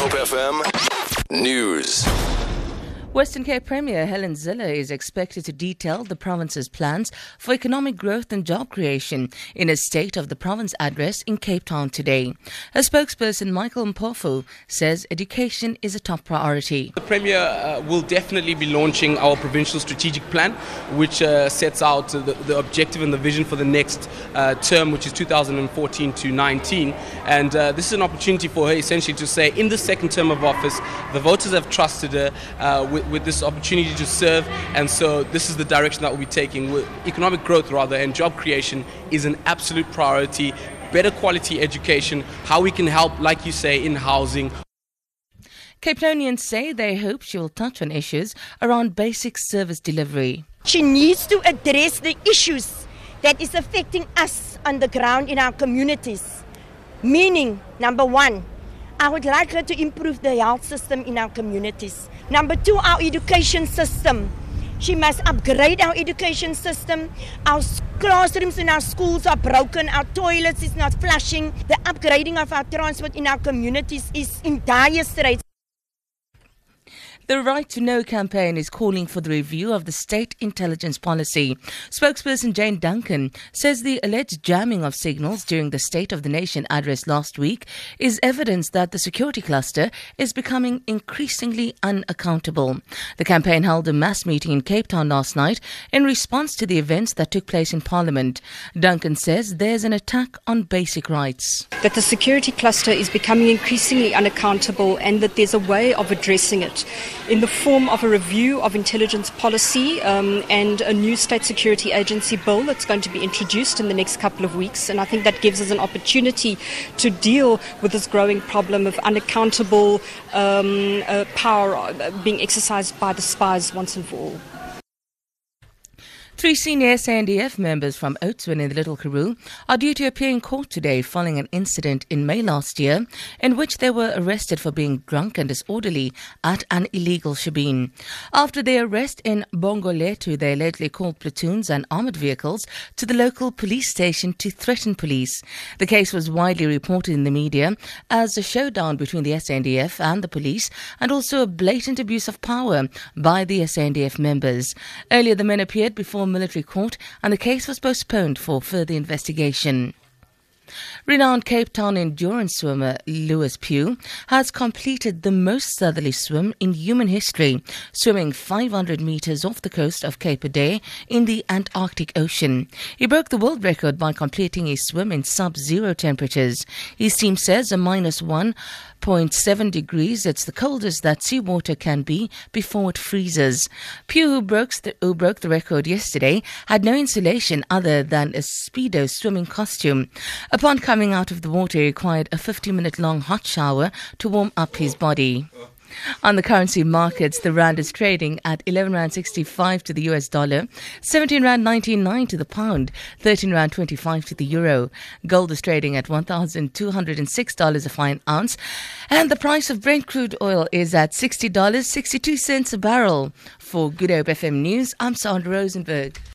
Hope FM News. Western Cape Premier Helen Zille is expected to detail the province's plans for economic growth and job creation in a State of the Province address in Cape Town today. Her spokesperson Michael Mpofu says education is a top priority. The Premier uh, will definitely be launching our provincial strategic plan, which uh, sets out the, the, objective and the vision for the next uh, term, which is 2014 to 19. And uh, this is an opportunity for her essentially to say, in the second term of office, the voters have trusted her uh, with with, with this opportunity to serve. And so this is the direction that we'll be taking. With economic growth, rather, and job creation is an absolute priority. Better quality education, how we can help, like you say, in housing. Cape Townians say they hope she will touch on issues around basic service delivery. She needs to address the issues that is affecting us on the ground in our communities. Meaning, number one, I would like her to improve the health system in our communities. Number two, our education system. She must upgrade our education system. Our classrooms in our schools are broken. Our toilets is not flushing. The upgrading of our transport in our communities is in dire straits. The Right to Know campaign is calling for the review of the state intelligence policy. Spokesperson Jane Duncan says the alleged jamming of signals during the State of the Nation address last week is evidence that the security cluster is becoming increasingly unaccountable. The campaign held a mass meeting in Cape Town last night in response to the events that took place in Parliament. Duncan says there's an attack on basic rights. That the security cluster is becoming increasingly unaccountable and that there's a way of addressing it in the form of a review of intelligence policy um, and a new state security agency bill that's going to be introduced in the next couple of weeks. And I think that gives us an opportunity to deal with this growing problem of unaccountable um, uh, power uh, being exercised by the spies once and for all. Three senior SANDF members from Oudtshoorn in the Little Karoo are due to appear in court today following an incident in May last year in which they were arrested for being drunk and disorderly at an illegal shebeen. After their arrest in Bongolethu, they allegedly called platoons and armoured vehicles to the local police station to threaten police. The case was widely reported in the media as a showdown between the SANDF and the police and also a blatant abuse of power by the SANDF members. Earlier, the men appeared before military court and the case was postponed for further investigation. Renowned Cape Town endurance swimmer Lewis Pugh has completed the most southerly swim in human history, swimming 500 meters off the coast of Cape Adare in the Antarctic Ocean. He broke the world record by completing his swim in sub-zero temperatures. His team says a minus 1.7 degrees. It's the coldest that seawater can be before it freezes. Pugh, who broke, the, who broke the record yesterday, had no insulation other than a Speedo swimming costume. Upon coming out of the water, he required a 50 minute long hot shower to warm up his body. On the currency markets, the rand is trading at 11 rand 65 to the US dollar, 17 rand 99 to the pound, 13 rand 25 to the euro. Gold is trading at $1,206 a fine ounce, and the price of Brent crude oil is at $60.62 a barrel. For Good Hope FM News, I'm Sandra Rosenberg.